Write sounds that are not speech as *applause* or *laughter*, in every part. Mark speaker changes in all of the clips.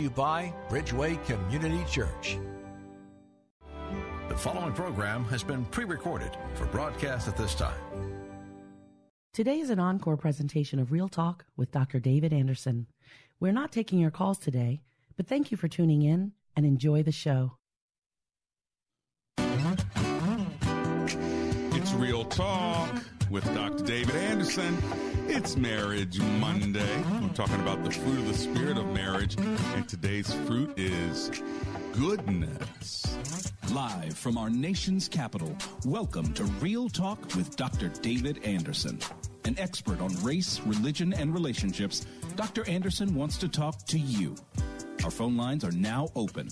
Speaker 1: You by Bridgeway Community Church.
Speaker 2: The following program has been pre recorded for broadcast at this time.
Speaker 3: Today is an encore presentation of Real Talk with Dr. David Anderson. We're not taking your calls today, but thank you for tuning in and enjoy the show.
Speaker 4: It's Real Talk with Dr. David Anderson. It's Marriage Monday. We're talking about the fruit of the spirit of marriage, and today's fruit is goodness.
Speaker 5: Live from our nation's capital, welcome to Real Talk with Dr. David Anderson. An expert on race, religion, and relationships, Dr. Anderson wants to talk to you. Our phone lines are now open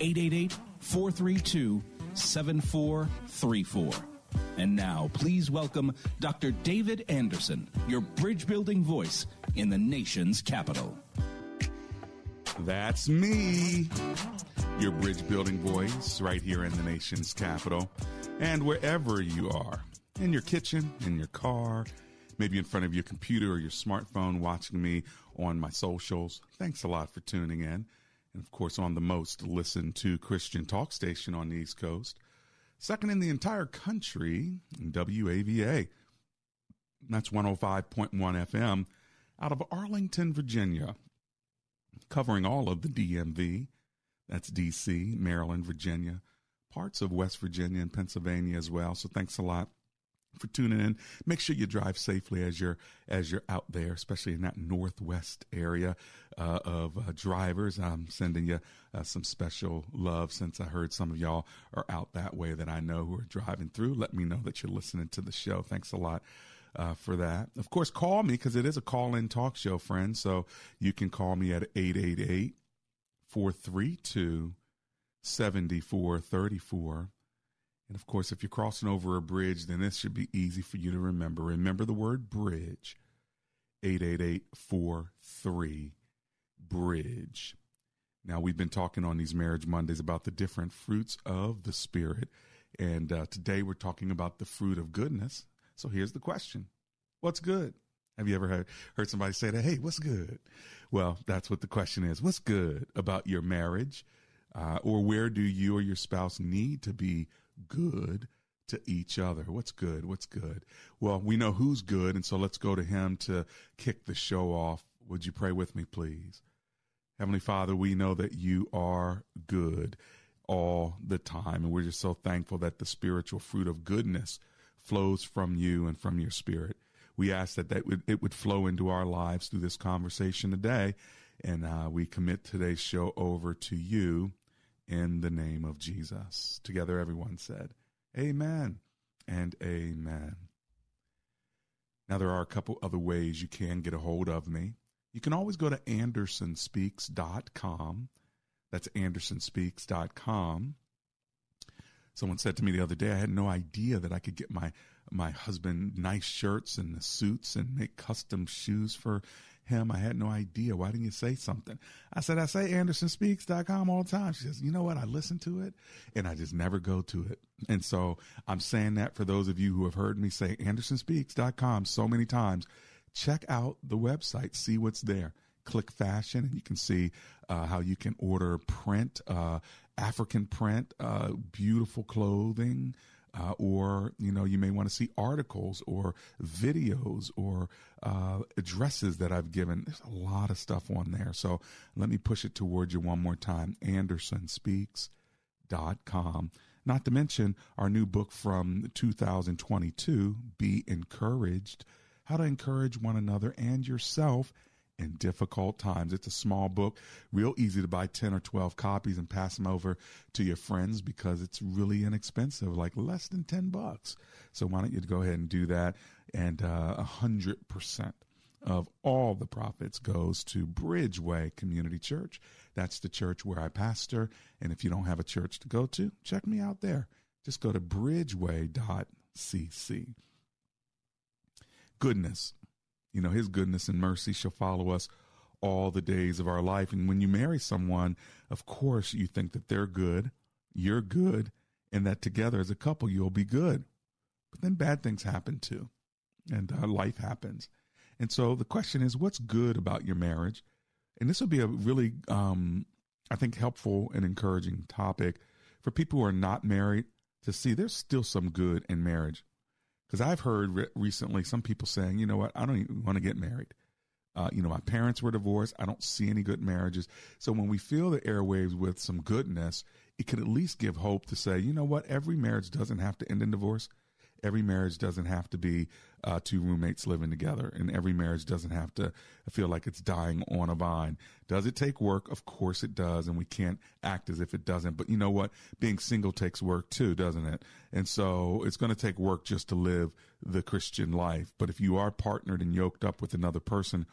Speaker 5: 888 432 7434. And now, please welcome Dr. David Anderson, your bridge building voice in the nation's capital.
Speaker 4: That's me, your bridge building voice, right here in the nation's capital. And wherever you are, in your kitchen, in your car, maybe in front of your computer or your smartphone, watching me on my socials, thanks a lot for tuning in. And of course, on the most listened to Christian talk station on the East Coast. Second in the entire country, WAVA. That's 105.1 FM out of Arlington, Virginia, covering all of the DMV. That's DC, Maryland, Virginia, parts of West Virginia and Pennsylvania as well. So thanks a lot for tuning in. Make sure you drive safely as you're as you're out there, especially in that northwest area uh, of uh, drivers. I'm sending you uh, some special love since I heard some of y'all are out that way that I know who are driving through. Let me know that you're listening to the show. Thanks a lot. Uh, for that. Of course, call me because it is a call in talk show, friends. So you can call me at 888 432 7434. And of course, if you're crossing over a bridge, then this should be easy for you to remember. Remember the word bridge 88843 bridge. Now, we've been talking on these Marriage Mondays about the different fruits of the Spirit. And uh, today we're talking about the fruit of goodness. So here's the question What's good? Have you ever heard, heard somebody say that? Hey, what's good? Well, that's what the question is. What's good about your marriage? Uh, or where do you or your spouse need to be good to each other. What's good? What's good? Well, we know who's good, and so let's go to him to kick the show off. Would you pray with me, please? Heavenly Father, we know that you are good all the time, and we're just so thankful that the spiritual fruit of goodness flows from you and from your spirit. We ask that, that it would flow into our lives through this conversation today, and uh, we commit today's show over to you in the name of Jesus. Together, everyone said, Amen and Amen. Now, there are a couple other ways you can get a hold of me. You can always go to andersonspeaks.com. That's andersonspeaks.com. Someone said to me the other day, I had no idea that I could get my my husband nice shirts and suits and make custom shoes for him. I had no idea. Why didn't you say something? I said, I say AndersonSpeaks.com all the time. She says, you know what? I listen to it and I just never go to it. And so I'm saying that for those of you who have heard me say AndersonSpeaks.com so many times, check out the website, see what's there. Click fashion and you can see uh, how you can order print, uh, African print, uh, beautiful clothing, uh, or you know you may want to see articles or videos or uh, addresses that I've given. There's a lot of stuff on there. So let me push it towards you one more time. AndersonSpeaks.com. Not to mention our new book from 2022, Be Encouraged How to Encourage One Another and Yourself in difficult times. It's a small book, real easy to buy 10 or 12 copies and pass them over to your friends because it's really inexpensive, like less than 10 bucks. So why don't you go ahead and do that? And uh, 100%. of all the profits goes to Bridgeway Community Church. That's the church where I pastor. And if you don't have a church to go to, check me out there. Just go to bridgeway.cc. Goodness. You know, his goodness and mercy shall follow us all the days of our life. And when you marry someone, of course, you think that they're good, you're good, and that together as a couple, you'll be good. But then bad things happen too, and uh, life happens. And so the question is, what's good about your marriage? And this will be a really, um, I think, helpful and encouraging topic for people who are not married to see there's still some good in marriage. Because I've heard re- recently some people saying, you know what, I don't even want to get married. Uh, you know, my parents were divorced. I don't see any good marriages. So when we fill the airwaves with some goodness, it could at least give hope to say, you know what, every marriage doesn't have to end in divorce every marriage doesn't have to be uh, two roommates living together, and every marriage doesn't have to feel like it's dying on a vine. Does it take work? Of course it does, and we can't act as if it doesn't. But you know what? Being single takes work too, doesn't it? And so it's going to take work just to live the Christian life. But if you are partnered and yoked up with another person,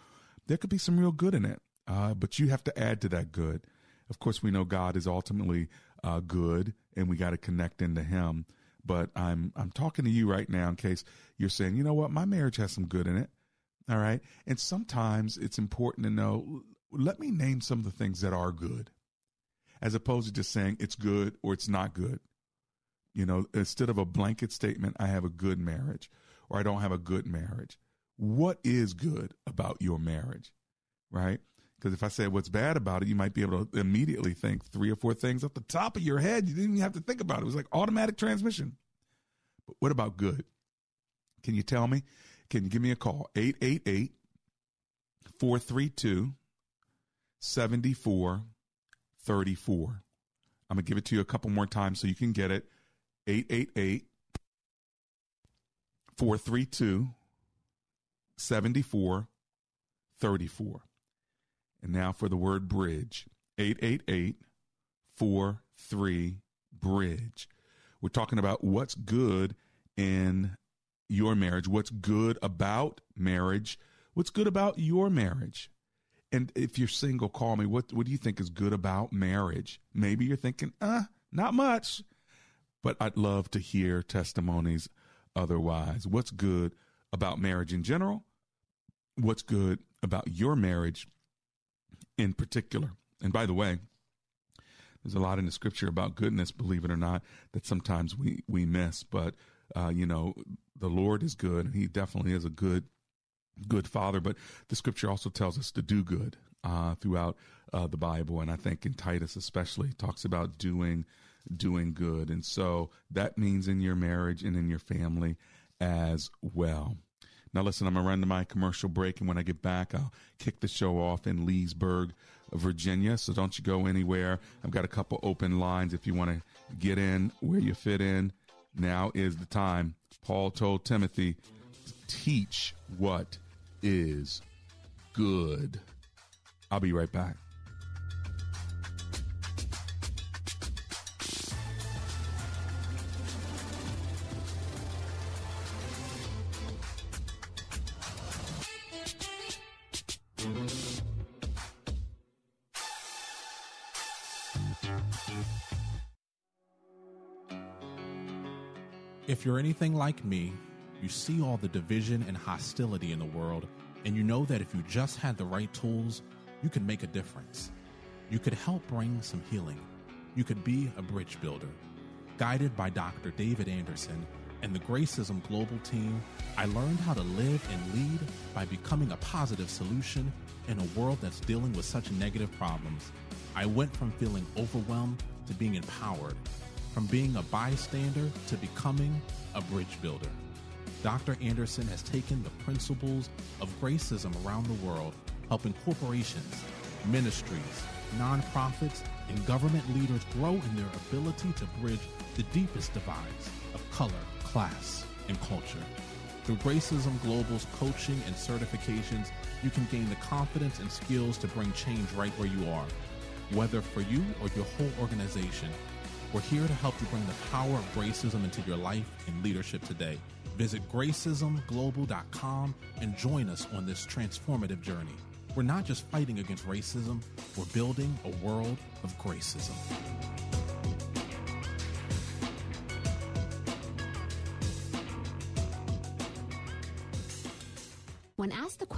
Speaker 4: there could be some real good in it. Uh, but you have to add to that good. Of course, we know God is ultimately uh, good, and we got to connect into Him. But I'm I'm talking to you right now in case you're saying, you know what, my marriage has some good in it. All right. And sometimes it's important to know, let me name some of the things that are good, as opposed to just saying it's good or it's not good. You know, instead of a blanket statement, I have a good marriage or I don't have a good marriage. What is good about your marriage? Right? Because if I say what's bad about it, you might be able to immediately think three or four things off the top of your head. You didn't even have to think about it. It was like automatic transmission. But what about good? Can you tell me? Can you give me a call? 888 432 7434. I'm going to give it to you a couple more times so you can get it. 888 432 7434. And now for the word bridge 888 43 Bridge. We're talking about what's good in your marriage, what's good about marriage, what's good about your marriage. And if you're single, call me. What, what do you think is good about marriage? Maybe you're thinking, uh, not much. But I'd love to hear testimonies otherwise. What's good about marriage in general? What's good about your marriage in particular. And by the way, there's a lot in the scripture about goodness, believe it or not, that sometimes we, we miss. But, uh, you know, the Lord is good, and He definitely is a good, good Father. But the scripture also tells us to do good uh, throughout uh, the Bible. And I think in Titus, especially, talks about doing, doing good. And so that means in your marriage and in your family as well. Now, listen, I'm going to run to my commercial break, and when I get back, I'll kick the show off in Leesburg, Virginia. So don't you go anywhere. I've got a couple open lines if you want to get in where you fit in. Now is the time. Paul told Timothy, teach what is good. I'll be right back.
Speaker 6: If you're anything like me, you see all the division and hostility in the world, and you know that if you just had the right tools, you could make a difference. You could help bring some healing. You could be a bridge builder. Guided by Dr. David Anderson and the Gracism Global team, I learned how to live and lead by becoming a positive solution in a world that's dealing with such negative problems. I went from feeling overwhelmed to being empowered from being a bystander to becoming a bridge builder. Dr. Anderson has taken the principles of gracism around the world, helping corporations, ministries, nonprofits, and government leaders grow in their ability to bridge the deepest divides of color, class, and culture. Through Gracism Global's coaching and certifications, you can gain the confidence and skills to bring change right where you are. Whether for you or your whole organization, we're here to help you bring the power of gracism into your life and leadership today. Visit gracismglobal.com and join us on this transformative journey. We're not just fighting against racism, we're building a world of gracism.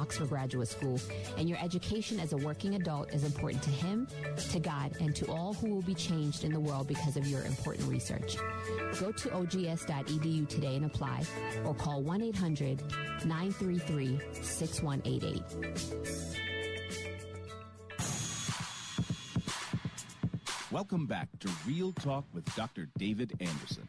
Speaker 7: Oxford Graduate School, and your education as a working adult is important to him, to God, and to all who will be changed in the world because of your important research. Go to ogs.edu today and apply, or call 1 800 933 6188.
Speaker 5: Welcome back to Real Talk with Dr. David Anderson.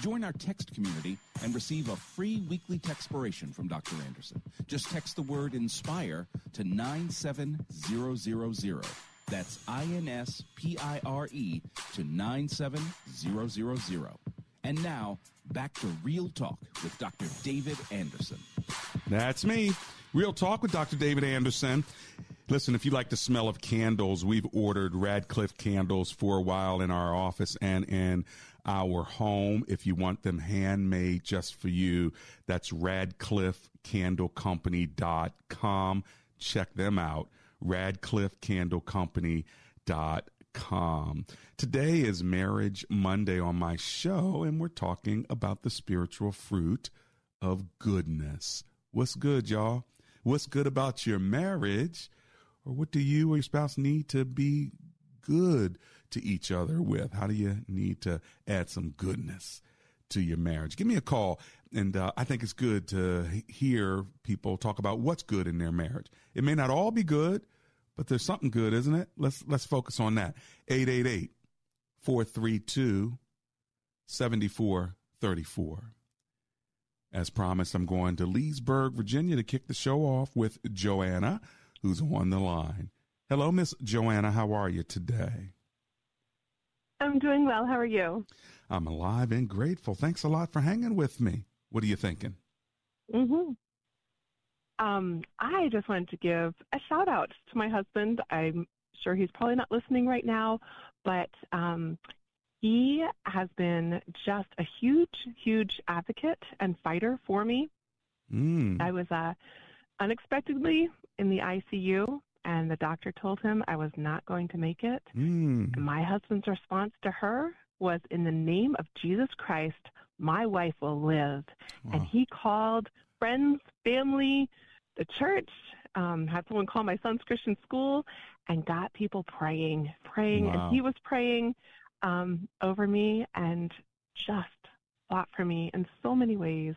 Speaker 5: Join our text community and receive a free weekly textpiration from Dr. Anderson. Just text the word INSPIRE to 97000. That's I-N-S-P-I-R-E to 97000. And now, back to Real Talk with Dr. David Anderson.
Speaker 4: That's me. Real Talk with Dr. David Anderson. Listen, if you like the smell of candles, we've ordered Radcliffe candles for a while in our office and in our home. If you want them handmade just for you, that's radcliffecandlecompany.com. Check them out. radcliffecandlecompany.com. Today is Marriage Monday on my show, and we're talking about the spiritual fruit of goodness. What's good, y'all? What's good about your marriage? Or what do you or your spouse need to be good to each other with? How do you need to add some goodness to your marriage? Give me a call. And uh, I think it's good to hear people talk about what's good in their marriage. It may not all be good, but there's something good, isn't it? Let's let's focus on that. 888 432 7434. As promised, I'm going to Leesburg, Virginia to kick the show off with Joanna, who's on the line. Hello, Miss Joanna. How are you today?
Speaker 8: I'm doing well. How are you?
Speaker 4: I'm alive and grateful. Thanks a lot for hanging with me. What are you thinking?
Speaker 8: Mm-hmm. Um, I just wanted to give a shout out to my husband. I'm sure he's probably not listening right now, but um, he has been just a huge, huge advocate and fighter for me.
Speaker 4: Mm.
Speaker 8: I was uh, unexpectedly in the ICU, and the doctor told him I was not going to make it.
Speaker 4: Mm.
Speaker 8: My husband's response to her was, In the name of Jesus Christ, my wife will live.
Speaker 4: Wow.
Speaker 8: And he called friends, family, the church, um, had someone call my son's Christian school, and got people praying, praying.
Speaker 4: Wow.
Speaker 8: And he was praying um, over me and just fought for me in so many ways.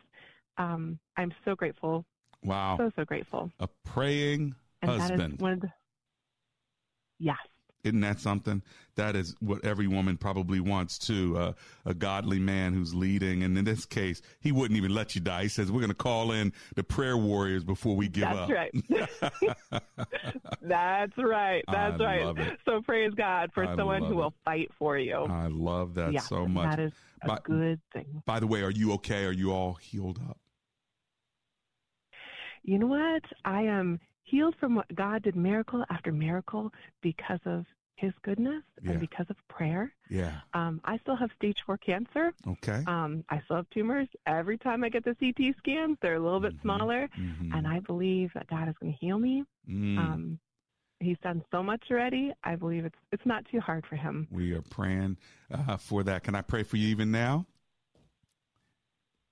Speaker 8: Um, I'm so grateful.
Speaker 4: Wow.
Speaker 8: So, so grateful.
Speaker 4: A praying
Speaker 8: And
Speaker 4: husband.
Speaker 8: is one of the, yes.
Speaker 4: Isn't that something? That is what every woman probably wants too. Uh, a godly man who's leading. And in this case, he wouldn't even let you die. He says, We're going to call in the prayer warriors before we give up.
Speaker 8: That's
Speaker 4: up.
Speaker 8: right. *laughs* *laughs* That's right. That's
Speaker 4: I
Speaker 8: right. So praise God for
Speaker 4: I
Speaker 8: someone who
Speaker 4: it.
Speaker 8: will fight for you.
Speaker 4: I love that
Speaker 8: Yeah,
Speaker 4: so much.
Speaker 8: That is a
Speaker 4: By-
Speaker 8: good thing.
Speaker 4: By the way, are you okay? Are you all healed up?
Speaker 8: You know what? I am healed from what God did miracle after miracle because of His goodness
Speaker 4: Yeah.
Speaker 8: and because of prayer.
Speaker 4: Yeah.
Speaker 8: Um, I still have stage four cancer.
Speaker 4: Okay.
Speaker 8: Um, I still have tumors. Every time I get the CT scans, they're a little bit smaller,
Speaker 4: Mhm.
Speaker 8: and I believe that God is going to heal me.
Speaker 4: Mm.
Speaker 8: Um, he's done so much already. I believe it's it's not too hard for him.
Speaker 4: we are praying uh, for that. Can I pray for you even now?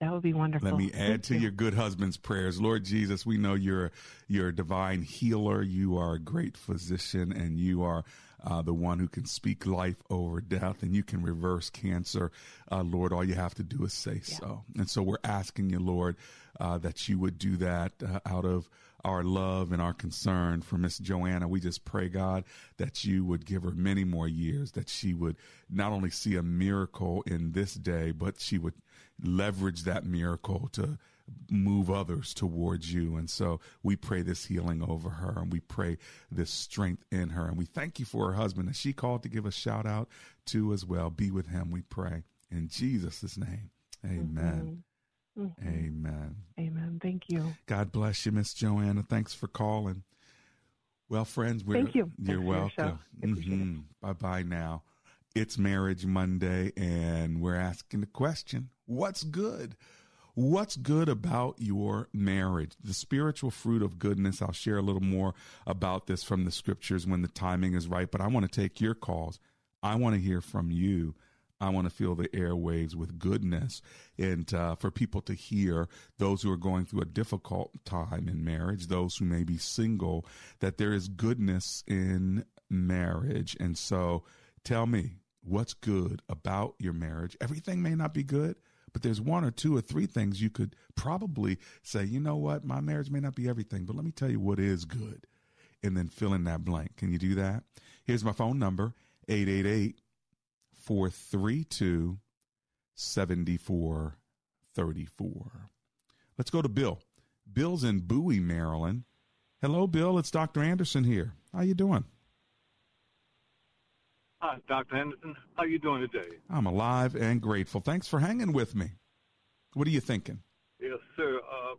Speaker 8: That would be wonderful.
Speaker 4: Let me add
Speaker 8: Thank
Speaker 4: to
Speaker 8: you.
Speaker 4: your good husband's prayers. Lord Jesus, we know you're you're a divine healer. You are a great physician, and you are uh, the one who can speak life over death, and you can reverse cancer. Uh, Lord, all you have to do is say so. And so we're asking you, Lord, uh, that you would do that uh, out of our love and our concern for Miss Joanna. We just pray, God, that you would give her many more years, that she would not only see a miracle in this day, but she would leverage that miracle to move others towards you. And so we pray this healing over her and we pray this strength in her. And we thank you for her husband that she called to give a shout out to as well. Be with him, we pray. In Jesus' name, amen.
Speaker 8: Mhm.
Speaker 4: Amen.
Speaker 8: Amen. Thank you.
Speaker 4: God bless you, Miss Joanna. Thanks for calling. Well, friends, we're,
Speaker 8: Thank you.
Speaker 4: You're
Speaker 8: Thanks for your show.
Speaker 4: welcome.
Speaker 8: I appreciate it.
Speaker 4: hmm Bye bye now. It's Marriage Monday, and we're asking the question What's good? What's good about your marriage? The spiritual fruit of goodness. I'll share a little more about this from the scriptures when the timing is right, but I want to take your calls. I want to hear from you. I want to fill the airwaves with goodness and uh, for people to hear those who are going through a difficult time in marriage, those who may be single, that there is goodness in marriage. And so tell me what's good about your marriage. Everything may not be good, but there's one or two or three things you could probably say, you know what, my marriage may not be everything, but let me tell you what is good. And then fill in that blank. Can you do that? Here's my phone number 888 432 7434. Let's go to Bill. Bill's in Bowie, Maryland. Hello, Bill. It's Dr. Anderson here. How you doing?
Speaker 9: Hi, Dr. Henderson. How you doing today?
Speaker 4: I'm alive and grateful. Thanks for hanging with me. What are you thinking?
Speaker 9: Yes, sir. Uh,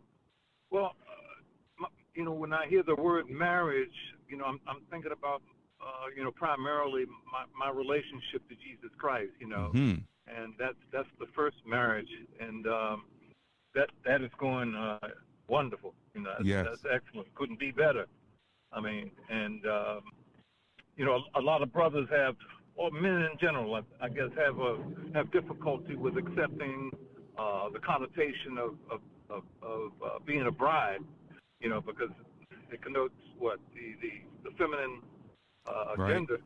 Speaker 9: well, uh, my, you know, when I hear the word marriage, you know, I'm, I'm thinking about, uh, you know, primarily my, my relationship to Jesus Christ. You know,
Speaker 4: Mhm.
Speaker 9: and that's that's the first marriage, and um, that that is going uh, wonderful. You know, that's,
Speaker 4: Yes.
Speaker 9: that's excellent. Couldn't be better. I mean, and um, you know, a, a lot of brothers have, or men in general, I, I guess, have a have difficulty with accepting uh, the connotation of of, of, of uh, being a bride. You know, because it connotes what the the, the feminine uh,
Speaker 4: Right.
Speaker 9: gender.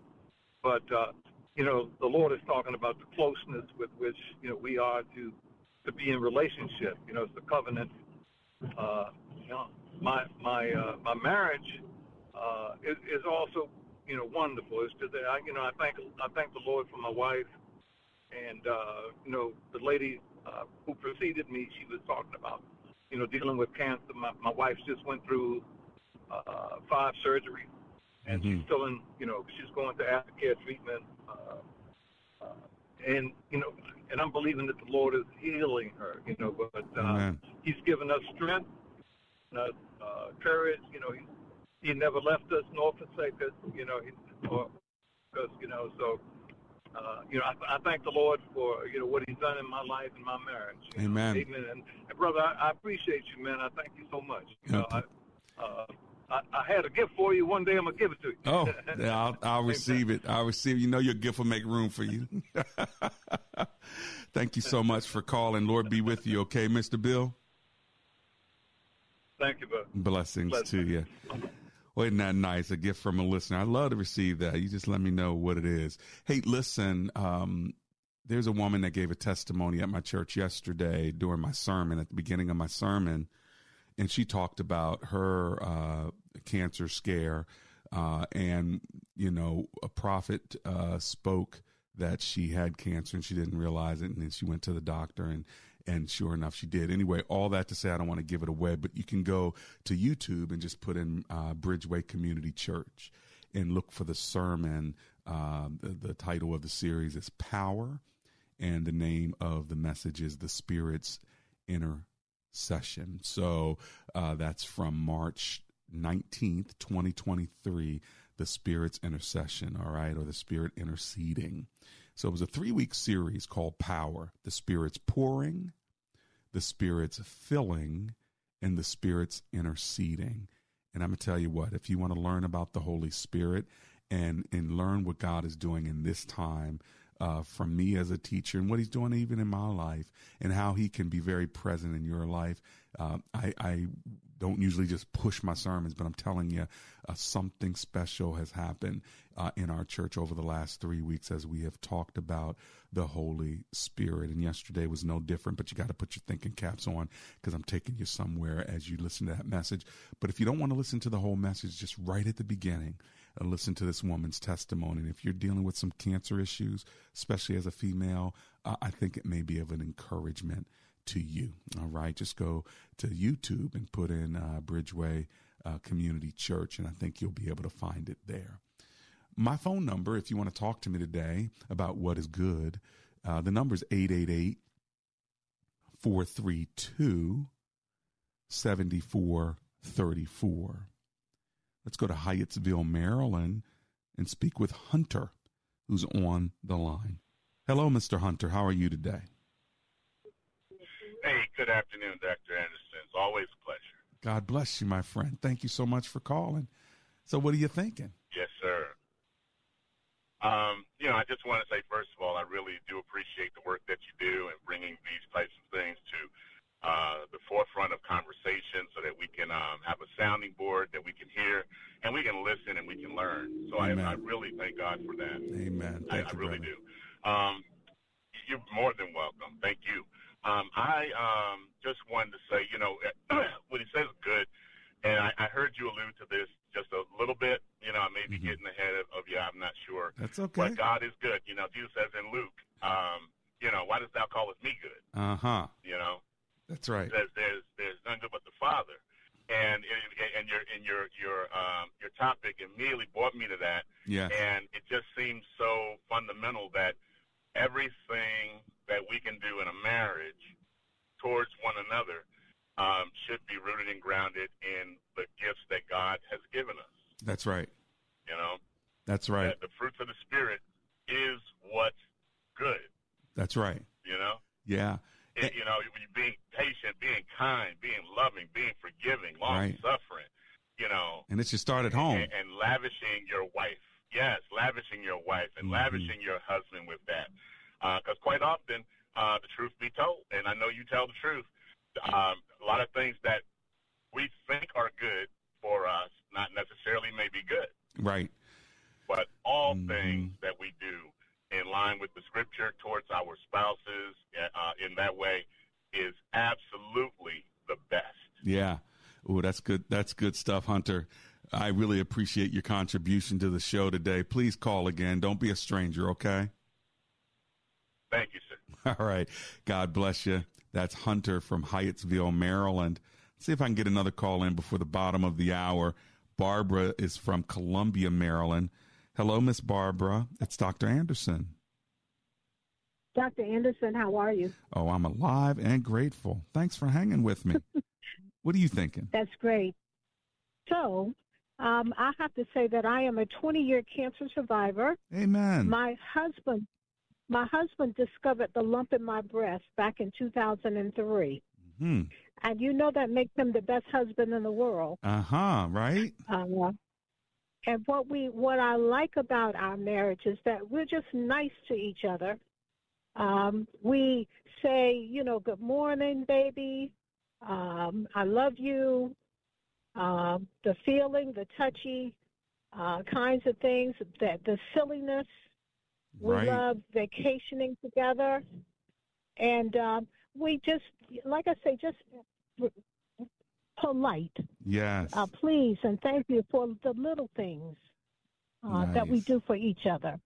Speaker 9: But uh, you know, the Lord is talking about the closeness with which you know we are to to be in relationship. You know, it's the covenant. Uh, you know, my my uh, my marriage uh, is, is also you know wonderful. It's just that I you know I thank I thank the Lord for my wife, and uh, you know the lady uh, who preceded me. She was talking about you know dealing with cancer. My my wife just went through uh, five surgeries, and she's still in you know she's going to aftercare treatment. Uh, uh, and you know, and I'm believing that the Lord is healing her. You know, but uh,
Speaker 4: Amen.
Speaker 9: He's given us strength, uh, uh, courage. You know, he, he never left us nor forsake us. You know, he, or because you know, so uh, you know, I, I thank the Lord for you know what He's done in my life and my marriage. you know.
Speaker 4: Amen.
Speaker 9: Amen. And, and brother, I, I appreciate you, man. I thank you so much. You know, I, uh, I, I had a gift for you. One day I'm gonna give it to you.
Speaker 4: Oh, *laughs* yeah, I'll, I'll receive it. I'll receive it. You know your gift will make room for you. *laughs* Thank you so much for calling. Lord be with you, okay, Mr. Bill?
Speaker 9: Thank you, brother.
Speaker 4: Blessings
Speaker 9: Bless
Speaker 4: to you. Well, isn't that nice? A gift from a listener. I love to receive that. You just let me know what it is. Hey, listen, um, there's a woman that gave a testimony at my church yesterday during my sermon, at the beginning of my sermon, and she talked about her uh, cancer scare. Uh, and, you know, a prophet uh, spoke that she had cancer and she didn't realize it. And then she went to the doctor and, and sure enough, she did. Anyway, all that to say, I don't want to give it away, but you can go to YouTube and just put in uh, Bridgeway Community Church and look for the sermon. Uh, the, the title of the series is Power, and the name of the message is The Spirit's Intercession. So uh, that's from March 19th, 2023. The Spirit's intercession, all right, or the Spirit interceding. So it was a three week series called Power the Spirit's pouring, the Spirit's filling, and the Spirit's interceding. And I'm going to tell you what, if you want to learn about the Holy Spirit and, and learn what God is doing in this time, uh, from me as a teacher and what he's doing even in my life and how he can be very present in your life. Uh, I, I, don't usually just push my sermons, but I'm telling you, uh, something special has happened uh, in our church over the last three weeks as we have talked about the Holy Spirit. And yesterday was no different, but you got to put your thinking caps on because I'm taking you somewhere as you listen to that message. But if you don't want to listen to the whole message, just right at the beginning, uh, listen to this woman's testimony. And if you're dealing with some cancer issues, especially as a female, uh, I think it may be of an encouragement to you. All right. Just go to YouTube and put in uh, Bridgeway uh, Community Church, and I think you'll be able to find it there. My phone number, if you want to talk to me today about what is good, uh, the number is 888 432 7434. Let's go to Hyattsville, Maryland, and speak with Hunter, who's on the line. Hello, Mr. Hunter. How are you today?
Speaker 10: Hey, good afternoon, Dr. Anderson. It's always a pleasure.
Speaker 4: God bless you, my friend. Thank you so much for calling. So, what are you thinking?
Speaker 10: Yes, sir. Um, you know, I just want to say, first of all, I really do appreciate the work that you do and bringing these types of things to uh, the forefront of conversation so that we can um, have a sounding board that we can hear and we can listen and we can learn. So I, I, really thank God for that.
Speaker 4: Amen.
Speaker 10: Thank I, I, really brother. do. Um, you're more than welcome. Thank you. Um, I um, just wanted to say, you know, *clears throat* what he says is good, and I, I heard you allude to this just a little bit. You know, I may be mm-hmm. getting ahead of, of you. I'm not sure.
Speaker 4: That's okay.
Speaker 10: But God is good. You know, Jesus says in Luke, um, you know, why dost thou callest me good?
Speaker 4: Uh huh.
Speaker 10: You know,
Speaker 4: that's right.
Speaker 10: There's there's there's none good but the Father. And and your and your your um, your topic immediately brought me to that.
Speaker 4: Yeah.
Speaker 10: And it just seems so fundamental that everything that we can do in a marriage towards one another um, should be rooted and grounded in the gifts that God has given us.
Speaker 4: That's right.
Speaker 10: You know,
Speaker 4: that's right.
Speaker 10: the fruits of the Spirit is what's good.
Speaker 4: That's right.
Speaker 10: You know?
Speaker 4: Yeah.
Speaker 10: It, you know, being patient, being kind, being loving, being forgiving, long right. suffering, you know.
Speaker 4: And it should start at home.
Speaker 10: And, and lavishing your wife. Yes, lavishing your wife and mm-hmm. lavishing your husband with that. Because uh, quite often, uh, the truth be told, and I know you tell the truth, um, a lot of things that we think are good for us, not necessarily may be good.
Speaker 4: Right.
Speaker 10: But all mm-hmm. things that we do in line with the scripture towards our spouses uh, in that way is absolutely the best.
Speaker 4: Yeah. Oh, that's good. That's good stuff, Hunter. I really appreciate your contribution to the show today. Please call again. Don't be a stranger, okay?
Speaker 10: Thank you,
Speaker 4: sir. *laughs* All right. God bless you. That's Hunter from Hyattsville, Maryland. see if I can get another call in before the bottom of the hour. Barbara is from Columbia, Maryland. Hello, Miss Barbara. It's Dr. Anderson.
Speaker 11: Dr. Anderson, how are you?
Speaker 4: Oh, I'm alive and grateful. Thanks for hanging with me. *laughs* what are you thinking?
Speaker 11: That's great. So, um, I have to say that I am a 20 year cancer survivor.
Speaker 4: Amen.
Speaker 11: My husband my husband discovered the lump in my breast back in 2003.
Speaker 4: Hmm.
Speaker 11: And you know that makes him the best husband in the world.
Speaker 4: Uh-huh, right?
Speaker 11: Uh, and what we what I like about our marriage is that we're just nice to each other. Um, we say, you know, good morning, baby. Um, I love you. Um, the feeling, the touchy uh, kinds of things, that the silliness, we
Speaker 4: right.
Speaker 11: love vacationing together, and um, we just, like I say, just polite.
Speaker 4: Yes.
Speaker 11: Uh, please and thank you for the little things uh, nice. that we do for each other.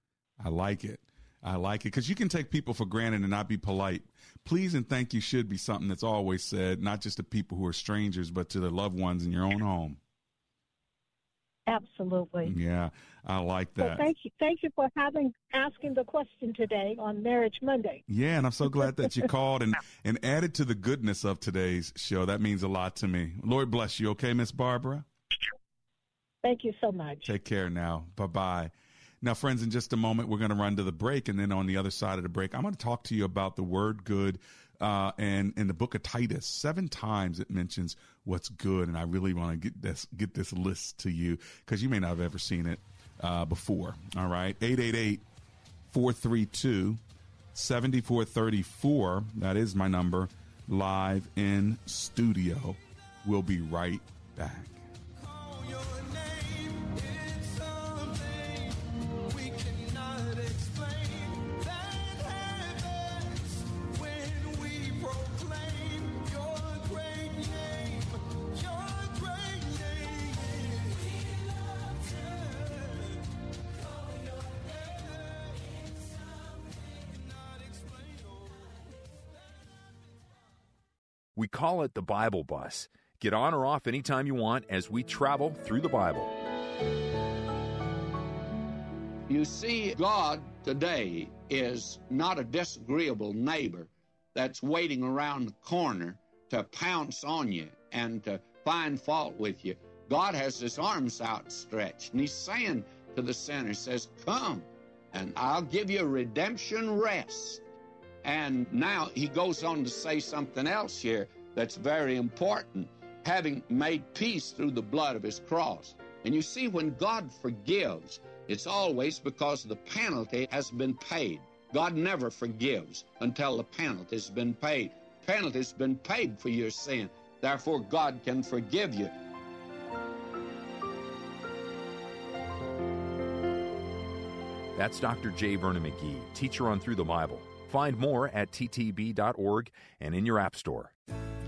Speaker 4: I like it. I like it because you can take people for granted and not be polite. Please and thank you should be something that's always said, not just to people who are strangers, but to the loved ones in your own home.
Speaker 11: Absolutely.
Speaker 4: Yeah, I like that.
Speaker 11: So thank you, thank you for having asking the question today on Marriage Monday.
Speaker 4: Yeah, and I'm so glad that you called and and added to the goodness of today's show. That means a lot to me. Lord bless you. Okay, Miss Barbara.
Speaker 11: Thank you so much.
Speaker 4: Take care now. Bye bye. Now, friends, in just a moment, we're going to run to the break. And then on the other side of the break, I'm going to talk to you about the word good. Uh, and in the book of Titus, seven times it mentions what's good. And I really want to get this, get this list to you because you may not have ever seen it uh, before. All right. 888 432 7434. That is my number live in studio. We'll be right back.
Speaker 12: Call it the Bible Bus. Get on or off anytime you want as we travel through the Bible.
Speaker 13: You see, God today is not a disagreeable neighbor that's waiting around the corner to pounce on you and to find fault with you. God has his arms outstretched, and he's saying to the sinner, he says, Come, and I'll give you redemption rest. And now he goes on to say something else here that's very important having made peace through the blood of his cross. And you see, when God forgives, it's always because the penalty has been paid. God never forgives until the penalty has been paid. Penalty's been paid for your sin. Therefore, God can forgive you.
Speaker 12: That's Dr. J. Vernon McGee, teacher on Through the Bible. Find more at ttb.org and in your App Store.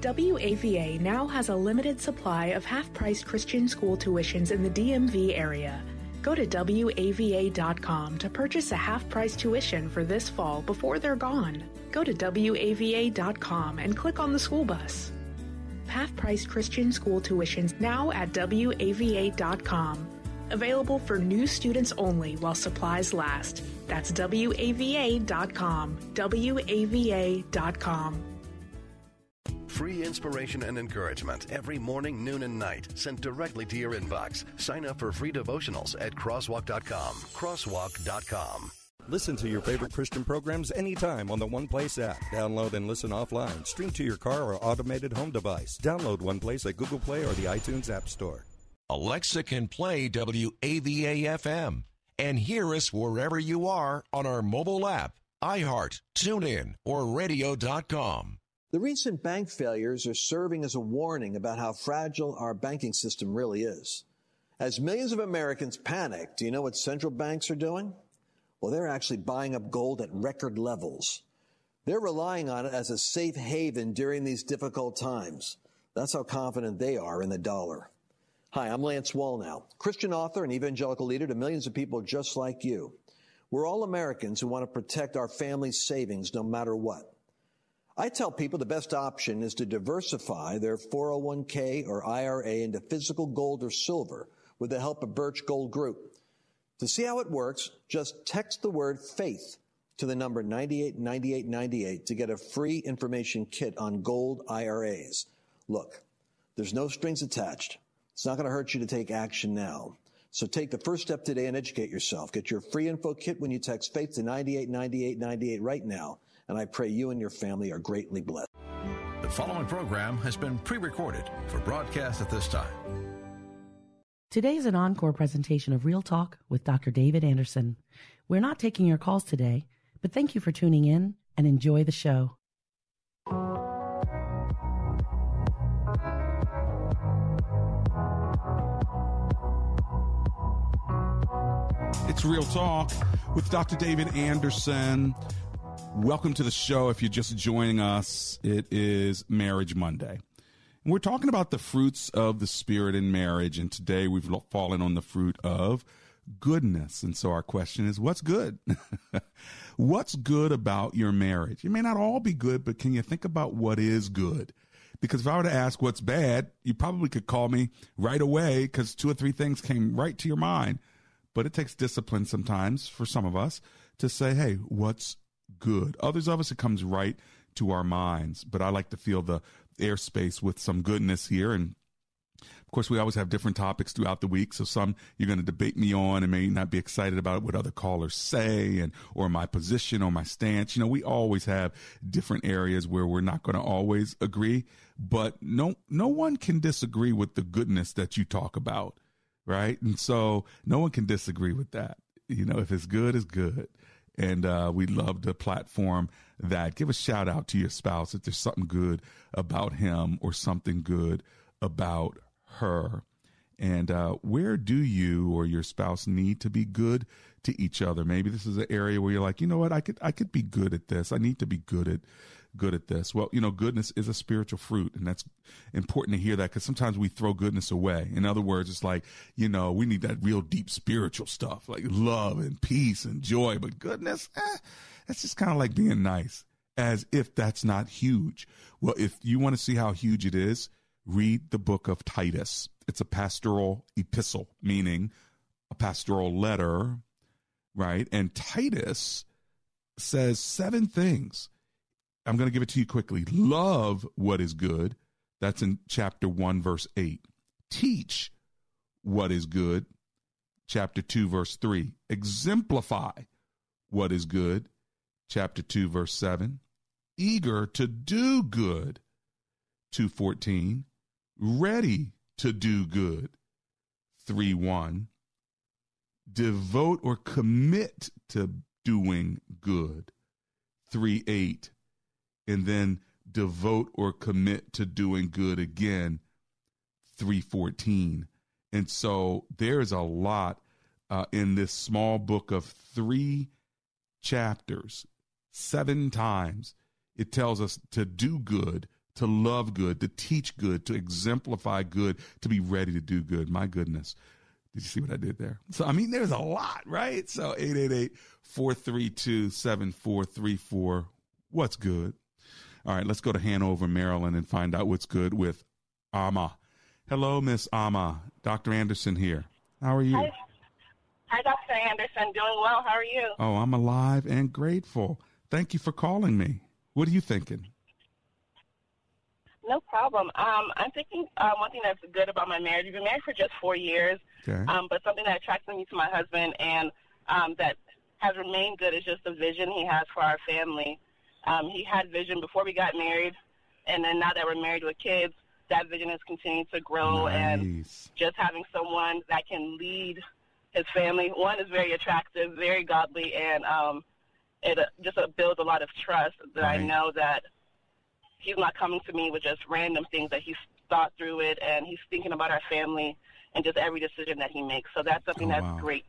Speaker 14: WAVA now has a limited supply of half price Christian school tuitions in the DMV area. Go to WAVA.com to purchase a half price tuition for this fall before they're gone. Go to WAVA.com and click on the school bus. Half price Christian school tuitions now at WAVA.com. Available for new students only while supplies last. That's WAVA.com. WAVA.com.
Speaker 15: Free inspiration and encouragement every morning, noon, and night sent directly to your inbox. Sign up for free devotionals at crosswalk.com. Crosswalk.com.
Speaker 16: Listen to your favorite Christian programs anytime on the One Place app. Download and listen offline. Stream to your car or automated home device. Download One Place at Google Play or the iTunes App Store.
Speaker 17: Alexa can play WAVA FM and hear us wherever you are on our mobile app, iHeart, TuneIn, or radio.com.
Speaker 18: The recent bank failures are serving as a warning about how fragile our banking system really is. As millions of Americans panic, do you know what central banks are doing? Well, they're actually buying up gold at record levels. They're relying on it as a safe haven during these difficult times. That's how confident they are in the dollar. Hi, I'm Lance Wallnau, Christian author and evangelical leader to millions of people just like you. We're all Americans who want to protect our family's savings no matter what. I tell people the best option is to diversify their 401k or IRA into physical gold or silver with the help of Birch Gold Group. To see how it works, just text the word faith to the number 989898 to get a free information kit on gold IRAs. Look, there's no strings attached. It's not going to hurt you to take action now. So take the first step today and educate yourself. Get your free info kit when you text faith to 989898 right now and I pray you and your family are greatly blessed.
Speaker 2: The following program has been pre recorded for broadcast at this time.
Speaker 3: Today is an encore presentation of Real Talk with Dr. David Anderson. We're not taking your calls today, but thank you for tuning in and enjoy the show.
Speaker 4: It's Real Talk with Dr. David Anderson. Welcome to the show. If you're just joining us, it is Marriage Monday. And we're talking about the fruits of the Spirit in marriage. And today we've fallen on the fruit of goodness. And so our question is what's good? *laughs* what's good about your marriage? It may not all be good, but can you think about what is good? Because if I were to ask what's bad, you probably could call me right away because two or three things came right to your mind. But it takes discipline sometimes for some of us to say, hey, what's good. Others of us, it comes right to our minds. But I like to feel the airspace with some goodness here. And of course, we always have different topics throughout the week. So some you're going to debate me on and may not be excited about what other callers say and, or my position or my stance. You know, we always have different areas where we're not going to always agree, but no, no one can disagree with the goodness that you talk about. Right. And so no one can disagree with that. You know, if it's good, it's good. And uh, we love to platform that. Give a shout out to your spouse if there's something good about him or something good about her. And uh, where do you or your spouse need to be good to each other? Maybe this is an area where you're like, you know what, I could I could be good at this. I need to be good at good at this. Well, you know, goodness is a spiritual fruit, and that's important to hear that because sometimes we throw goodness away. In other words, it's like you know we need that real deep spiritual stuff like love and peace and joy, but goodness, eh, that's just kind of like being nice, as if that's not huge. Well, if you want to see how huge it is read the book of Titus. It's a pastoral epistle, meaning a pastoral letter, right? And Titus says seven things. I'm going to give it to you quickly. Love what is good. That's in chapter 1, verse 8. Teach what is good. Chapter 2, verse 3. Exemplify what is good. Chapter 2, verse 7. Eager to do good. 214 ready to do good. 3 1. Devote or commit to doing good. 3 8. And then devote or commit to doing good again. 314. And so there's a lot uh, in this small book of three chapters, seven times. It tells us to do good, to love good, to teach good, to exemplify good, to be ready to do good. My goodness. Did you see what I did there? So, I mean, there's a lot, right? So, 888 432 7434. What's good? All right, let's go to Hanover, Maryland, and find out what's good with Ama. Hello, Miss Ama. Dr. Anderson here. How are you?
Speaker 19: Hi. Hi, Dr. Anderson. Doing well. How are you?
Speaker 4: Oh, I'm alive and grateful. Thank you for calling me. What are you thinking?
Speaker 19: No problem. Um, I'm thinking uh, one thing that's good about my marriage. We've been married for just four years,
Speaker 4: okay.
Speaker 19: um, but something that attracts me to my husband and um, that has remained good is just the vision he has for our family. Um, he had vision before we got married, and then now that we're married with kids, that vision has continued to grow.
Speaker 4: Nice.
Speaker 19: And just having someone that can lead his family, one is very attractive, very godly, and um, it uh, just uh, builds a lot of trust that
Speaker 4: Right.
Speaker 19: I know that he's not coming to me with just random things that he's thought through it and he's thinking about our family and just every decision that he makes. So that's something
Speaker 4: Oh,
Speaker 19: that's
Speaker 4: wow.
Speaker 19: great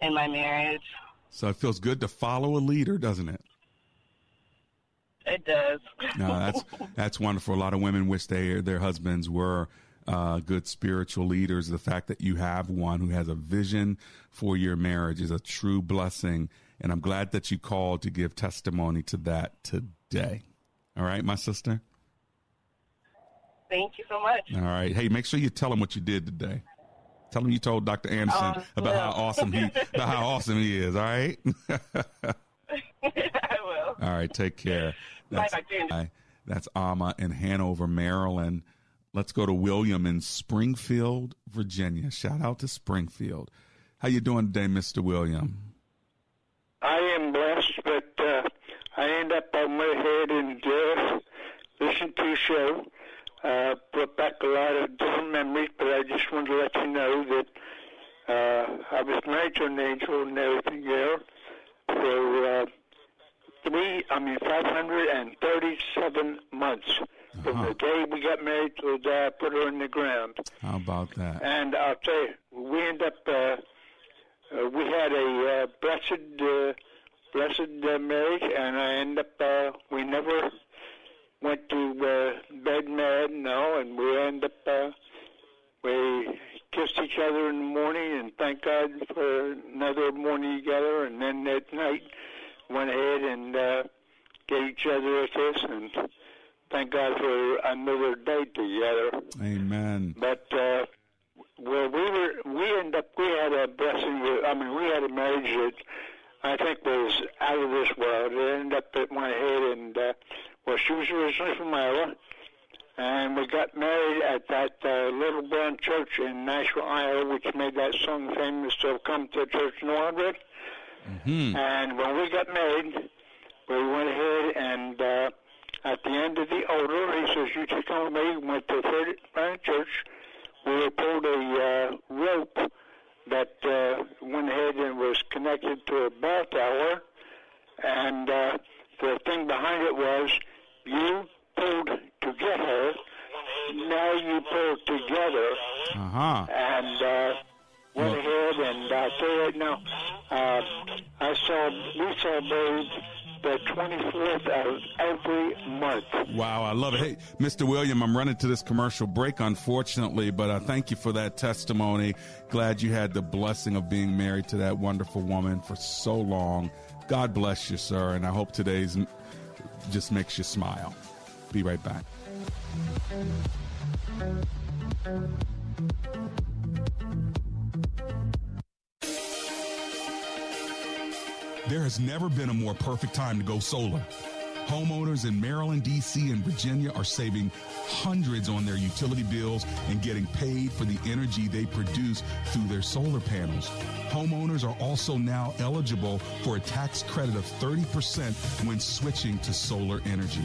Speaker 19: in my marriage.
Speaker 4: So it feels good to follow a leader, doesn't it?
Speaker 19: It does. *laughs*
Speaker 4: No, that's that's wonderful. A lot of women wish they their husbands were uh, good spiritual leaders. The fact that you have one who has a vision for your marriage is a true blessing, and I'm glad that you called to give testimony to that today. All right, my sister.
Speaker 19: Thank you so much.
Speaker 4: All right. Hey, make sure you tell him what you did today. Tell him you told Dr. Anderson
Speaker 19: Oh,
Speaker 4: about how awesome he about how awesome he is. All right. *laughs* *laughs* All right, take care. *laughs*
Speaker 19: Bye,
Speaker 4: That's,
Speaker 19: Dr.
Speaker 4: That's Amma in Hanover, Maryland. Let's go to William in Springfield, Virginia. Shout out to Springfield. How you doing today, Mr. William?
Speaker 20: I am blessed, but uh, I end up on my head and uh, listen to your show. Uh, brought back a lot of different memories, but I just wanted to let you know that uh, I was married to an angel and everything there So uh, three, I mean, 537 months. From the day we got married till the day I put her in the ground.
Speaker 4: How about that?
Speaker 20: And I'll tell you, we end up, uh, uh, we had a uh, blessed, uh, blessed uh, marriage, and I end up, uh, we never went to uh, bed mad, no, and we end up, uh, we kissed each other in the morning, and thank God for another morning together, and then that night went ahead and uh, gave each other a kiss, and thank God for another day together.
Speaker 4: Amen.
Speaker 20: But uh, well, we were we ended up we had a blessing. With, I mean, we had a marriage that I think was out of this world. It ended up at my head, and uh, well, she was originally from Iowa, and we got married at that uh, little brown church in Nashua, Iowa, which made that song famous. So come to church, no hundred.
Speaker 4: Mm-hmm.
Speaker 20: And when we got married, we went ahead and uh, at the end of the order, he says, "You just come with me." We went to brown church. We pulled a uh, rope that uh, went ahead and was connected to a bell tower, and uh, the thing behind it was you pulled to get her. Now you pull together.
Speaker 4: Uh huh.
Speaker 20: And uh, went ahead and I tell you right now, uh, I saw we saw celebrated the 24th of every month.
Speaker 4: Wow, I love it. Hey, Mr. William, I'm running to this commercial break, unfortunately, but I thank you for that testimony. Glad you had the blessing of being married to that wonderful woman for so long. God bless you, sir, and I hope today's just makes you smile. Be right back. There has never been a more perfect time to go solar. Homeowners in Maryland, D.C., and Virginia are saving hundreds on their utility bills and getting paid for the energy they produce through their solar panels. Homeowners are also now eligible for a tax credit of 30% when switching to solar energy.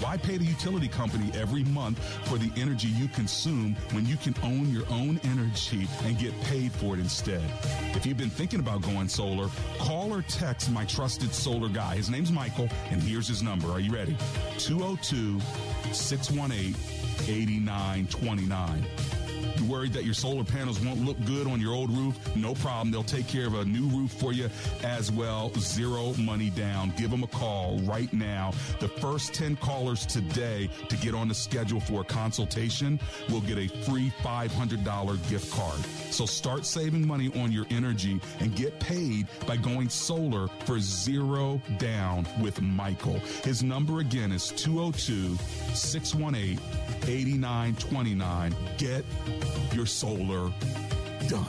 Speaker 4: Why pay the utility company every month for the energy you consume when you can own your own energy and get paid for it instead? If you've been thinking about going solar, call or text my trusted solar guy. His name's Michael, and here's his number. Are you ready? 202 618 8929. You worried that your solar panels won't look good on your old roof? No problem. They'll take care of a new roof for you as well. Zero money down. Give them a call right now. The first 10 callers today to get on the schedule for a consultation will get a free $500 gift card. So start saving money on your energy and get paid by going solar for zero down with Michael. His number again is 202 618 8929. Get your solar done.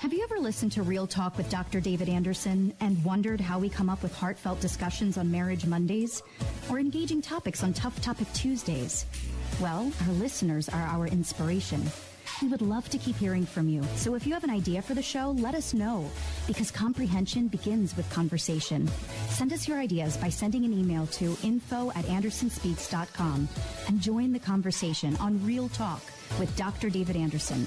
Speaker 21: Have you ever listened to Real Talk with Dr. David Anderson and wondered how we come up with heartfelt discussions on Marriage Mondays or engaging topics on Tough Topic Tuesdays? Well, our listeners are our inspiration. We would love to keep hearing from you. So if you have an idea for the show, let us know because comprehension begins with conversation. Send us your ideas by sending an email to info at andersonspeaks.com and join the conversation on Real Talk with Dr. David Anderson.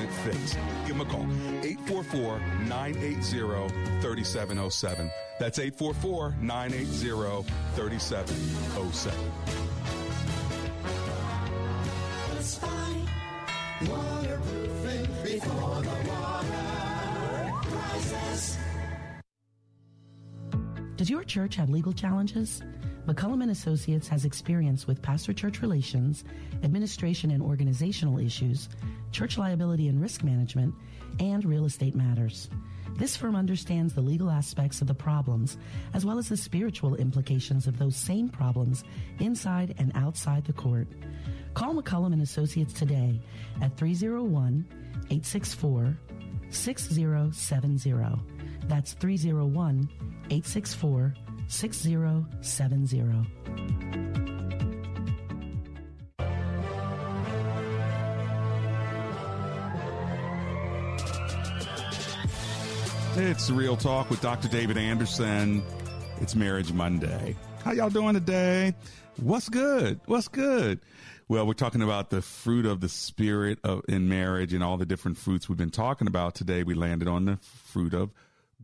Speaker 4: fixed. Give them a call. 844-980-3707. That's 844-980-3707.
Speaker 22: Waterproofing before the water rises.
Speaker 3: Does your church have legal challenges? McCullum and Associates has experience with pastor church relations, administration and organizational issues, church liability and risk management, and real estate matters. This firm understands the legal aspects of the problems as well as the spiritual implications of those same problems inside and outside the court. Call McCullum and Associates today at 301 864 6070. That's 301 864 6070.
Speaker 4: It's Real Talk with Dr. David Anderson. It's Marriage Monday. How y'all doing today? What's good? What's good? Well, we're talking about the fruit of the spirit of in marriage and all the different fruits we've been talking about today. We landed on the fruit of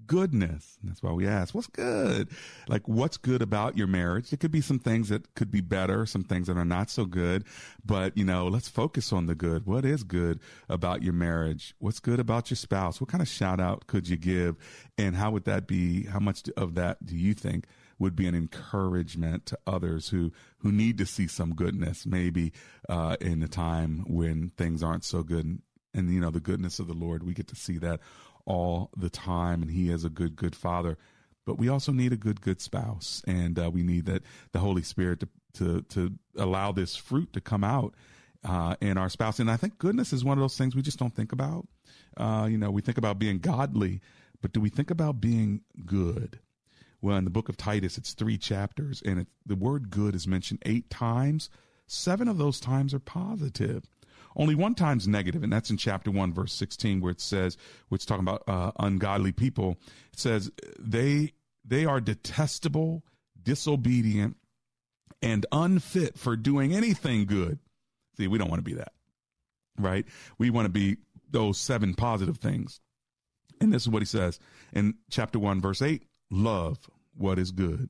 Speaker 4: goodness. And that's why we ask, what's good? Like, what's good about your marriage? It could be some things that could be better, some things that are not so good. But, you know, let's focus on the good. What is good about your marriage? What's good about your spouse? What kind of shout out could you give? And how would that be? How much of that do you think? would be an encouragement to others who who need to see some goodness maybe uh, in a time when things aren't so good and, and you know the goodness of the lord we get to see that all the time, and He is a good, good Father. But we also need a good, good spouse, and uh, we need that the Holy Spirit to to to allow this fruit to come out uh, in our spouse. And I think goodness is one of those things we just don't think about. Uh, you know, we think about being godly, but do we think about being good? Well, in the book of Titus, it's three chapters, and it, the word good is mentioned eight times. Seven of those times are positive. Only one time's negative, and that's in chapter 1, verse 16, where it says, which talking about uh, ungodly people. It says, they, they are detestable, disobedient, and unfit for doing anything good. See, we don't want to be that, right? We want to be those seven positive things. And this is what he says in chapter 1, verse 8 love what is good.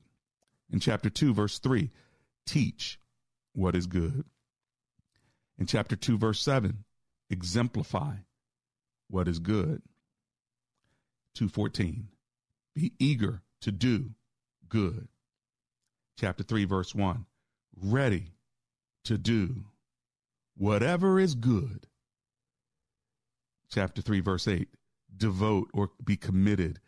Speaker 4: In chapter 2, verse 3, teach what is good. In chapter 2, verse 7, exemplify what is good. 214, be eager to do good. Chapter 3, verse 1, ready to do whatever is good. Chapter 3, verse 8, devote or be committed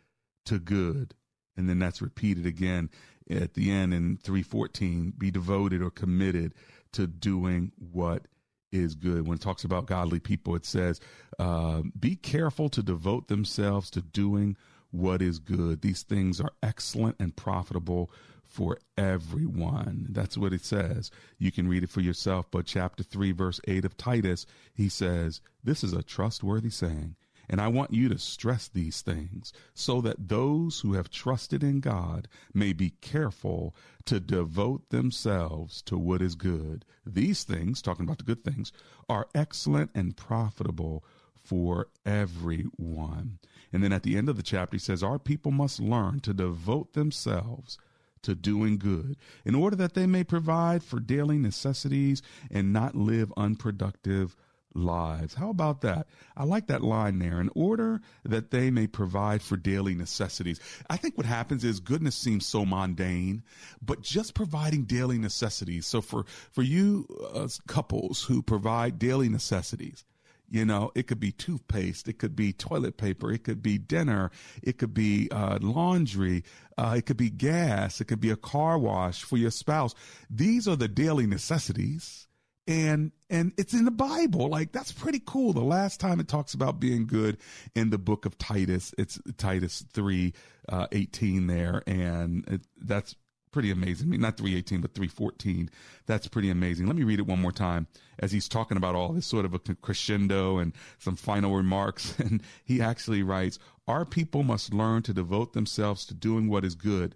Speaker 4: to good. And then that's repeated again at the end in 314, be devoted or committed to doing what is good. When it talks about godly people, it says, uh, be careful to devote themselves to doing what is good. These things are excellent and profitable for everyone. That's what it says. You can read it for yourself. But chapter 3, verse 8 of Titus, he says, This is a trustworthy saying and I want you to stress these things so that those who have trusted in God may be careful to devote themselves to what is good. These things, talking about the good things, are excellent and profitable for everyone. And then at the end of the chapter, he says, Our people must learn to devote themselves to doing good in order that they may provide for daily necessities and not live unproductive lives. How about that? I like that line there. In order that they may provide for daily necessities. I think what happens is goodness seems so mundane, but just providing daily necessities. So for for you uh, couples who provide daily necessities, you know, it could be toothpaste, it could be toilet paper, it could be dinner, it could be uh, laundry, uh, it could be gas, it could be a car wash for your spouse. These are the daily necessities and and it's in the bible. Like that's pretty cool. The last time it talks about being good in the book of titus it's titus 3 uh, 18 there. And it, that's pretty amazing. I mean, not 318 but 314 that's pretty amazing. Let me read it one more time as he's talking about all this sort of a crescendo and some final remarks. *laughs* And he actually writes our people must learn to devote themselves to doing what is good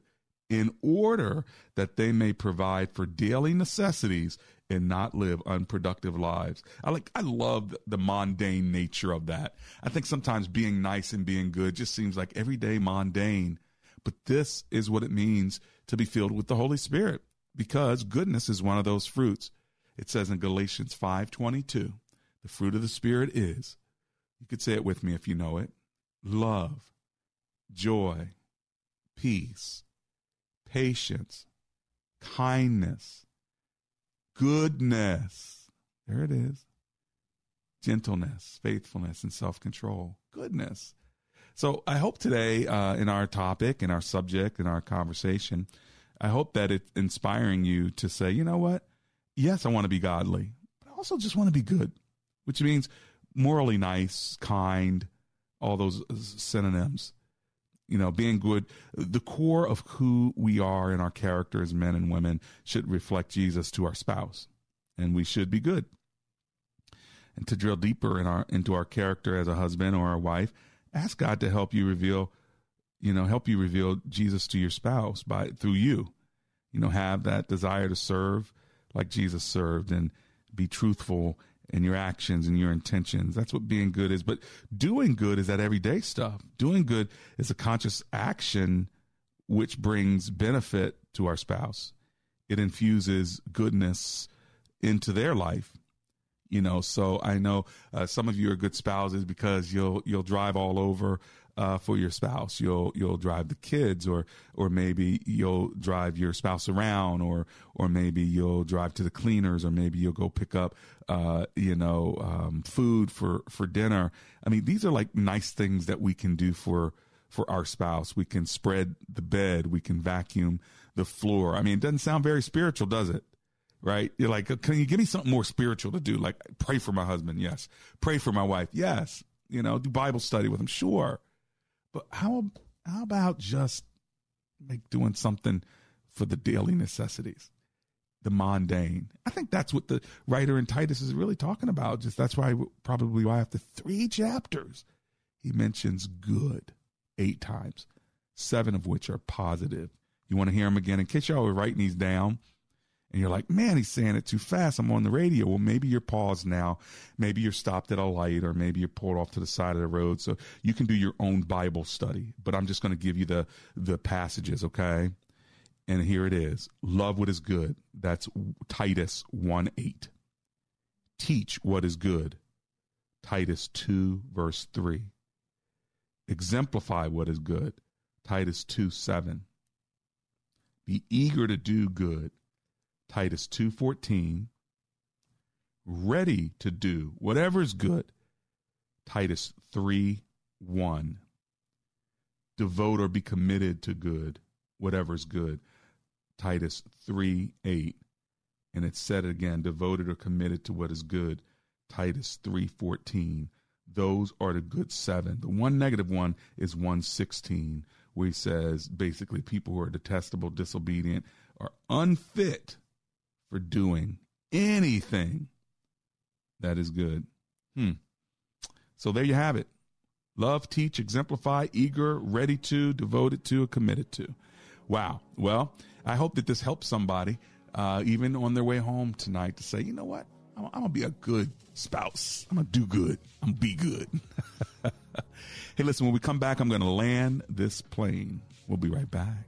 Speaker 4: in order that they may provide for daily necessities and not live unproductive lives. I like I love the mundane nature of that. I think sometimes being nice and being good just seems like everyday mundane. But this is what it means to be filled with the Holy Spirit because goodness is one of those fruits. It says in Galatians 5:22, the fruit of the spirit is you could say it with me if you know it. Love, joy, peace, patience, kindness, goodness. There it is. Gentleness, faithfulness, and self control. Goodness. So I hope today, uh, in our topic, in our subject, in our conversation, I hope that it's inspiring you to say, you know what? Yes, I want to be godly, but I also just want to be good, which means morally nice, kind, all those synonyms you know, being good, the core of who we are in our character as men and women should reflect Jesus to our spouse, and we should be good. And to drill deeper in our into our character as a husband or a wife, ask God to help you reveal, you know, help you reveal Jesus to your spouse by through you. You know, have that desire to serve like Jesus served and be truthful and your actions and your intentions. That's what being good is. But doing good is that everyday stuff. Doing good is a conscious action which brings benefit to our spouse. It infuses goodness into their life. You know, so I know uh, some of you are good spouses because you'll you'll drive all over uh, for your spouse. You'll you'll drive the kids, or or maybe you'll drive your spouse around, or or maybe you'll drive to the cleaners, or maybe you'll go pick up uh, you know um, food for for dinner. I mean, these are like nice things that we can do for for our spouse. We can spread the bed. We can vacuum the floor. I mean, it doesn't sound very spiritual, does it? Right? You're like, can you give me something more spiritual to do? Like, pray for my husband. Yes. Pray for my wife. Yes. You know, do Bible study with him. Sure. But how, how about just like doing something for the daily necessities? The mundane. I think that's what the writer in Titus is really talking about. Just that's why probably why after three chapters he mentions good eight times, seven of which are positive. You want to hear him again in case y'all are writing these down and you're like, man, he's saying it too fast. I'm on the radio. Well, maybe you're paused now. Maybe you're stopped at a light or maybe you're pulled off to the side of the road. So you can do your own Bible study, but I'm just going to give you the, the passages. Okay. And here it is. Love what is good. That's Titus 1 8. Teach what is good. Titus 2 verse 3. Exemplify what is good. Titus 2 7. Be eager to do good. Titus 2:14 ready to do whatever is good Titus 3:1 devote or be committed to good whatever is good Titus 3:8 and it said again devoted or committed to what is good Titus 3:14 those are the good 7 the one negative one is 116 where he says basically people who are detestable disobedient are unfit for doing anything that is good. Hmm. So there you have it. Love, teach, exemplify, eager, ready to, devoted to, committed to. Wow. Well, I hope that this helps somebody, uh, even on their way home tonight, to say, you know what? I'm, I'm going to be a good spouse. I'm going to do good. I'm going to be good. *laughs* hey, listen, when we come back, I'm going to land this plane. We'll be right back.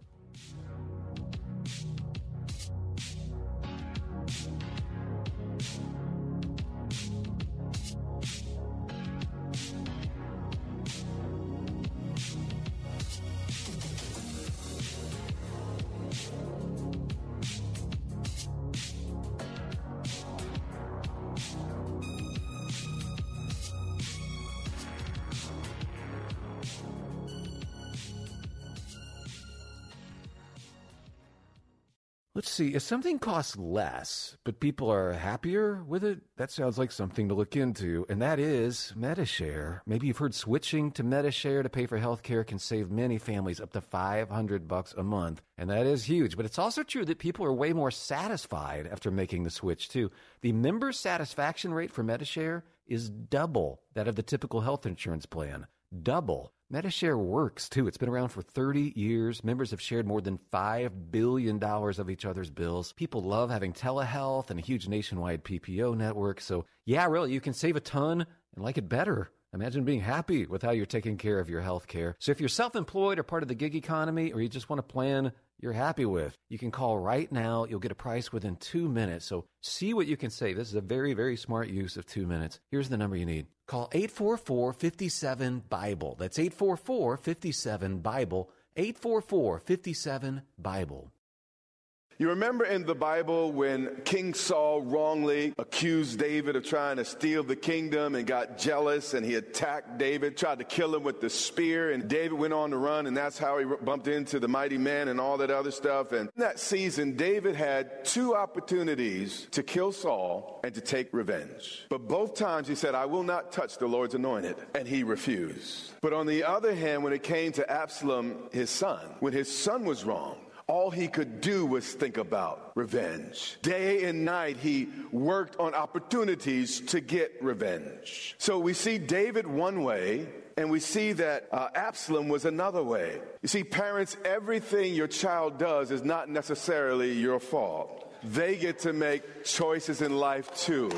Speaker 23: Let's see, if something costs less, but people are happier with it, that sounds like something to look into, and that is Medi-Share. Maybe you've heard switching to Medi-Share to pay for health care can save many families up to 500 bucks a month, and that is huge. But it's also true that people are way more satisfied after making the switch, too. The member satisfaction rate for Medi-Share is double that of the typical health insurance plan. Double. Medi-Share works too. It's been around for 30 years. Members have shared more than $5 billion of each other's bills. People love having telehealth and a huge nationwide PPO network. So, yeah, really, you can save a ton and like it better. Imagine being happy with how you're taking care of your health care. So, if you're self employed or part of the gig economy, or you just want a plan you're happy with, you can call right now. You'll get a price within two minutes. So, see what you can save. This is a very, very smart use of two minutes. Here's the number you need call 844 57 Bible. That's 844 57 Bible. 844 57 Bible.
Speaker 24: You remember in the Bible when King Saul wrongly accused David of trying to steal the kingdom and got jealous and he attacked David, tried to kill him with the spear, and David went on to run, and that's how he bumped into the mighty men and all that other stuff. And in that season, David had two opportunities to kill Saul and to take revenge. But both times he said, I will not touch the Lord's anointed, and he refused. But on the other hand, when it came to Absalom, his son, when his son was wrong, all he could do was think about revenge. Day and night, he worked on opportunities to get revenge. So we see David one way, and we see that uh, Absalom was another way. You see, parents, everything your child does is not necessarily your fault. They get to make choices in life too.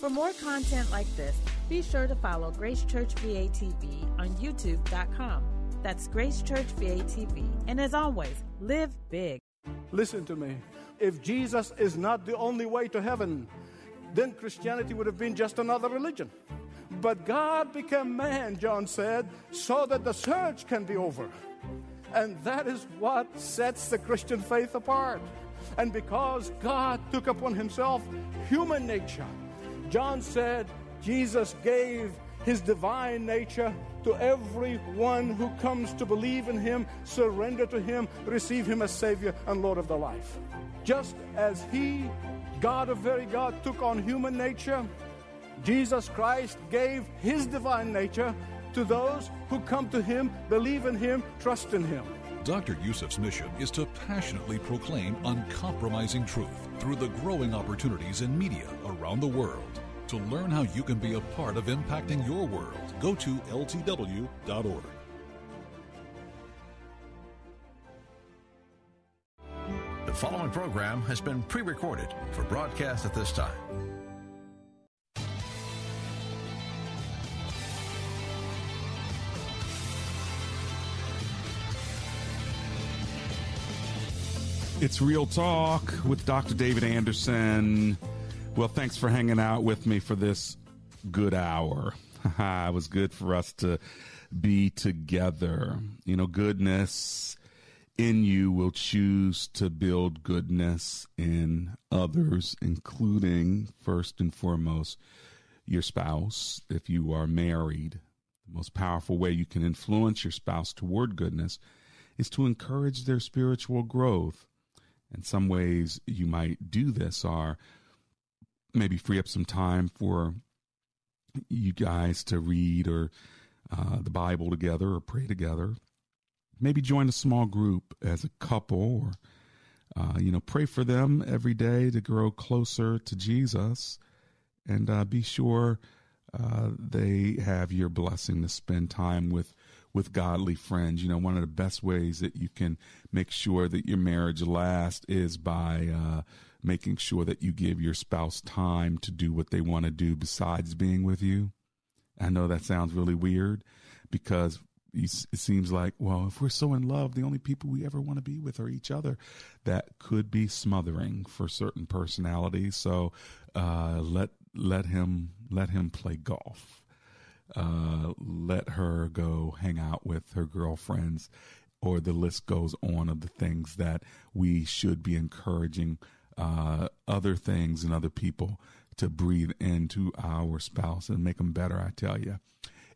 Speaker 25: For more content like this, be sure to follow Grace Church VA TV on YouTube.com. That's Grace Church VA TV. And as always, live big.
Speaker 26: Listen to me. If Jesus is not the only way to heaven, then Christianity would have been just another religion. But God became man, John said, so that the search can be over. And that is what sets the Christian faith apart. And because God took upon himself human nature, John said Jesus gave his divine nature to everyone who comes to believe in him, surrender to him, receive him as Savior and Lord of their life. Just as he, God of very God, took on human nature, Jesus Christ gave his divine nature to those who come to him, believe in him, trust in him.
Speaker 27: Dr. Youssef's mission is to passionately proclaim uncompromising truth through the growing opportunities in media around the world. To learn how you can be a part of impacting your world, go to ltw.org.
Speaker 2: The following program has been pre recorded for broadcast at this time.
Speaker 4: It's Real Talk with Dr. David Anderson. Well, thanks for hanging out with me for this good hour. *laughs* it was good for us to be together. You know, goodness in you will choose to build goodness in others, including, first and foremost, your spouse. If you are married, the most powerful way you can influence your spouse toward goodness is to encourage their spiritual growth. And some ways you might do this are maybe free up some time for you guys to read or uh, the Bible together or pray together. Maybe join a small group as a couple or, uh, you know, pray for them every day to grow closer to Jesus and uh, be sure uh, they have your blessing to spend time with with godly friends. You know, one of the best ways that you can make sure that your marriage lasts is by uh, making sure that you give your spouse time to do what they want to do besides being with you. I know that sounds really weird because it seems like, well, if we're so in love, the only people we ever want to be with are each other. That could be smothering for certain personalities. So uh, let let him let him play golf uh, let her go hang out with her girlfriends, or the list goes on of the things that we should be encouraging uh, other things and other people to breathe into our spouse and make them better. I tell you.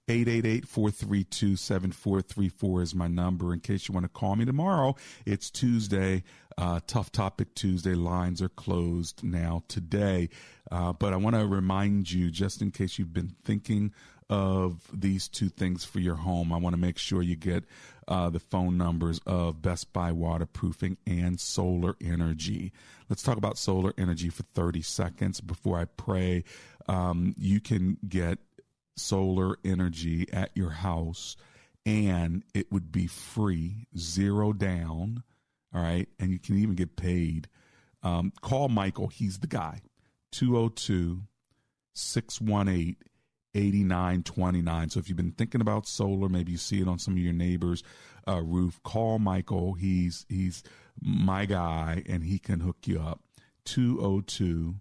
Speaker 4: 888-432-7434 is my number in case you want to call me tomorrow. It's Tuesday, uh, Tough Topic Tuesday. Lines are closed now today. Uh, but I want to remind you, just in case you've been thinking of these two things for your home, I want to make sure you get uh, the phone numbers of Best Buy Waterproofing and Solar Energy. Let's talk about solar energy for 30 seconds before I pray. Um, you can get solar energy at your house and it would be free, zero down. All right. And you can even get paid. Um, call Michael. He's the guy. 202 618 8929. So if you've been thinking about solar, maybe you see it on some of your neighbors' uh, roof, call Michael. He's he's my guy and he can hook you up. 202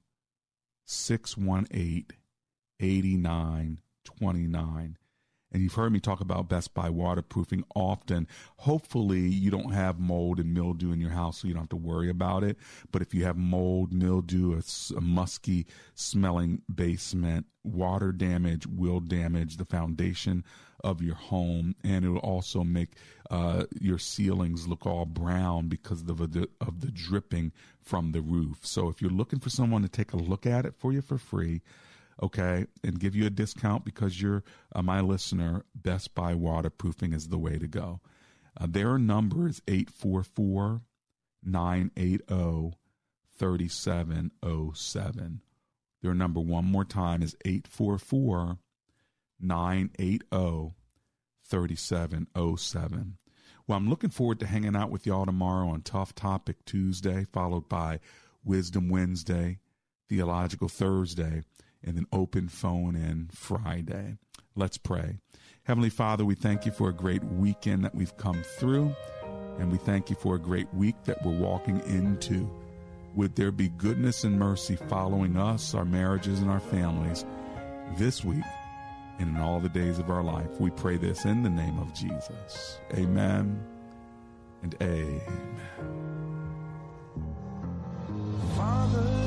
Speaker 4: 618 8929 and you've heard me talk about Best Buy waterproofing often. Hopefully, you don't have mold and mildew in your house, so you don't have to worry about it. But if you have mold, mildew, a, a musky smelling basement, water damage will damage the foundation of your home, and it will also make uh, your ceilings look all brown because of the of the dripping from the roof. So, if you're looking for someone to take a look at it for you for free okay, and give you a discount because you're uh, my listener, Best Buy Waterproofing is the way to go. Uh, their number is 844 980 3707. Their number, one more time, is 844 980 3707. Well, I'm looking forward to hanging out with y'all tomorrow on Tough Topic Tuesday, followed by Wisdom Wednesday, Theological Thursday and an open phone in Friday. Let's pray. Heavenly Father, we thank you for a great weekend that we've come through, and we thank you for a great week that we're walking into. Would there be goodness and mercy following us, our marriages, and our families this week and in all the days of our life? We pray this in the name of Jesus. Amen and amen.
Speaker 22: Father,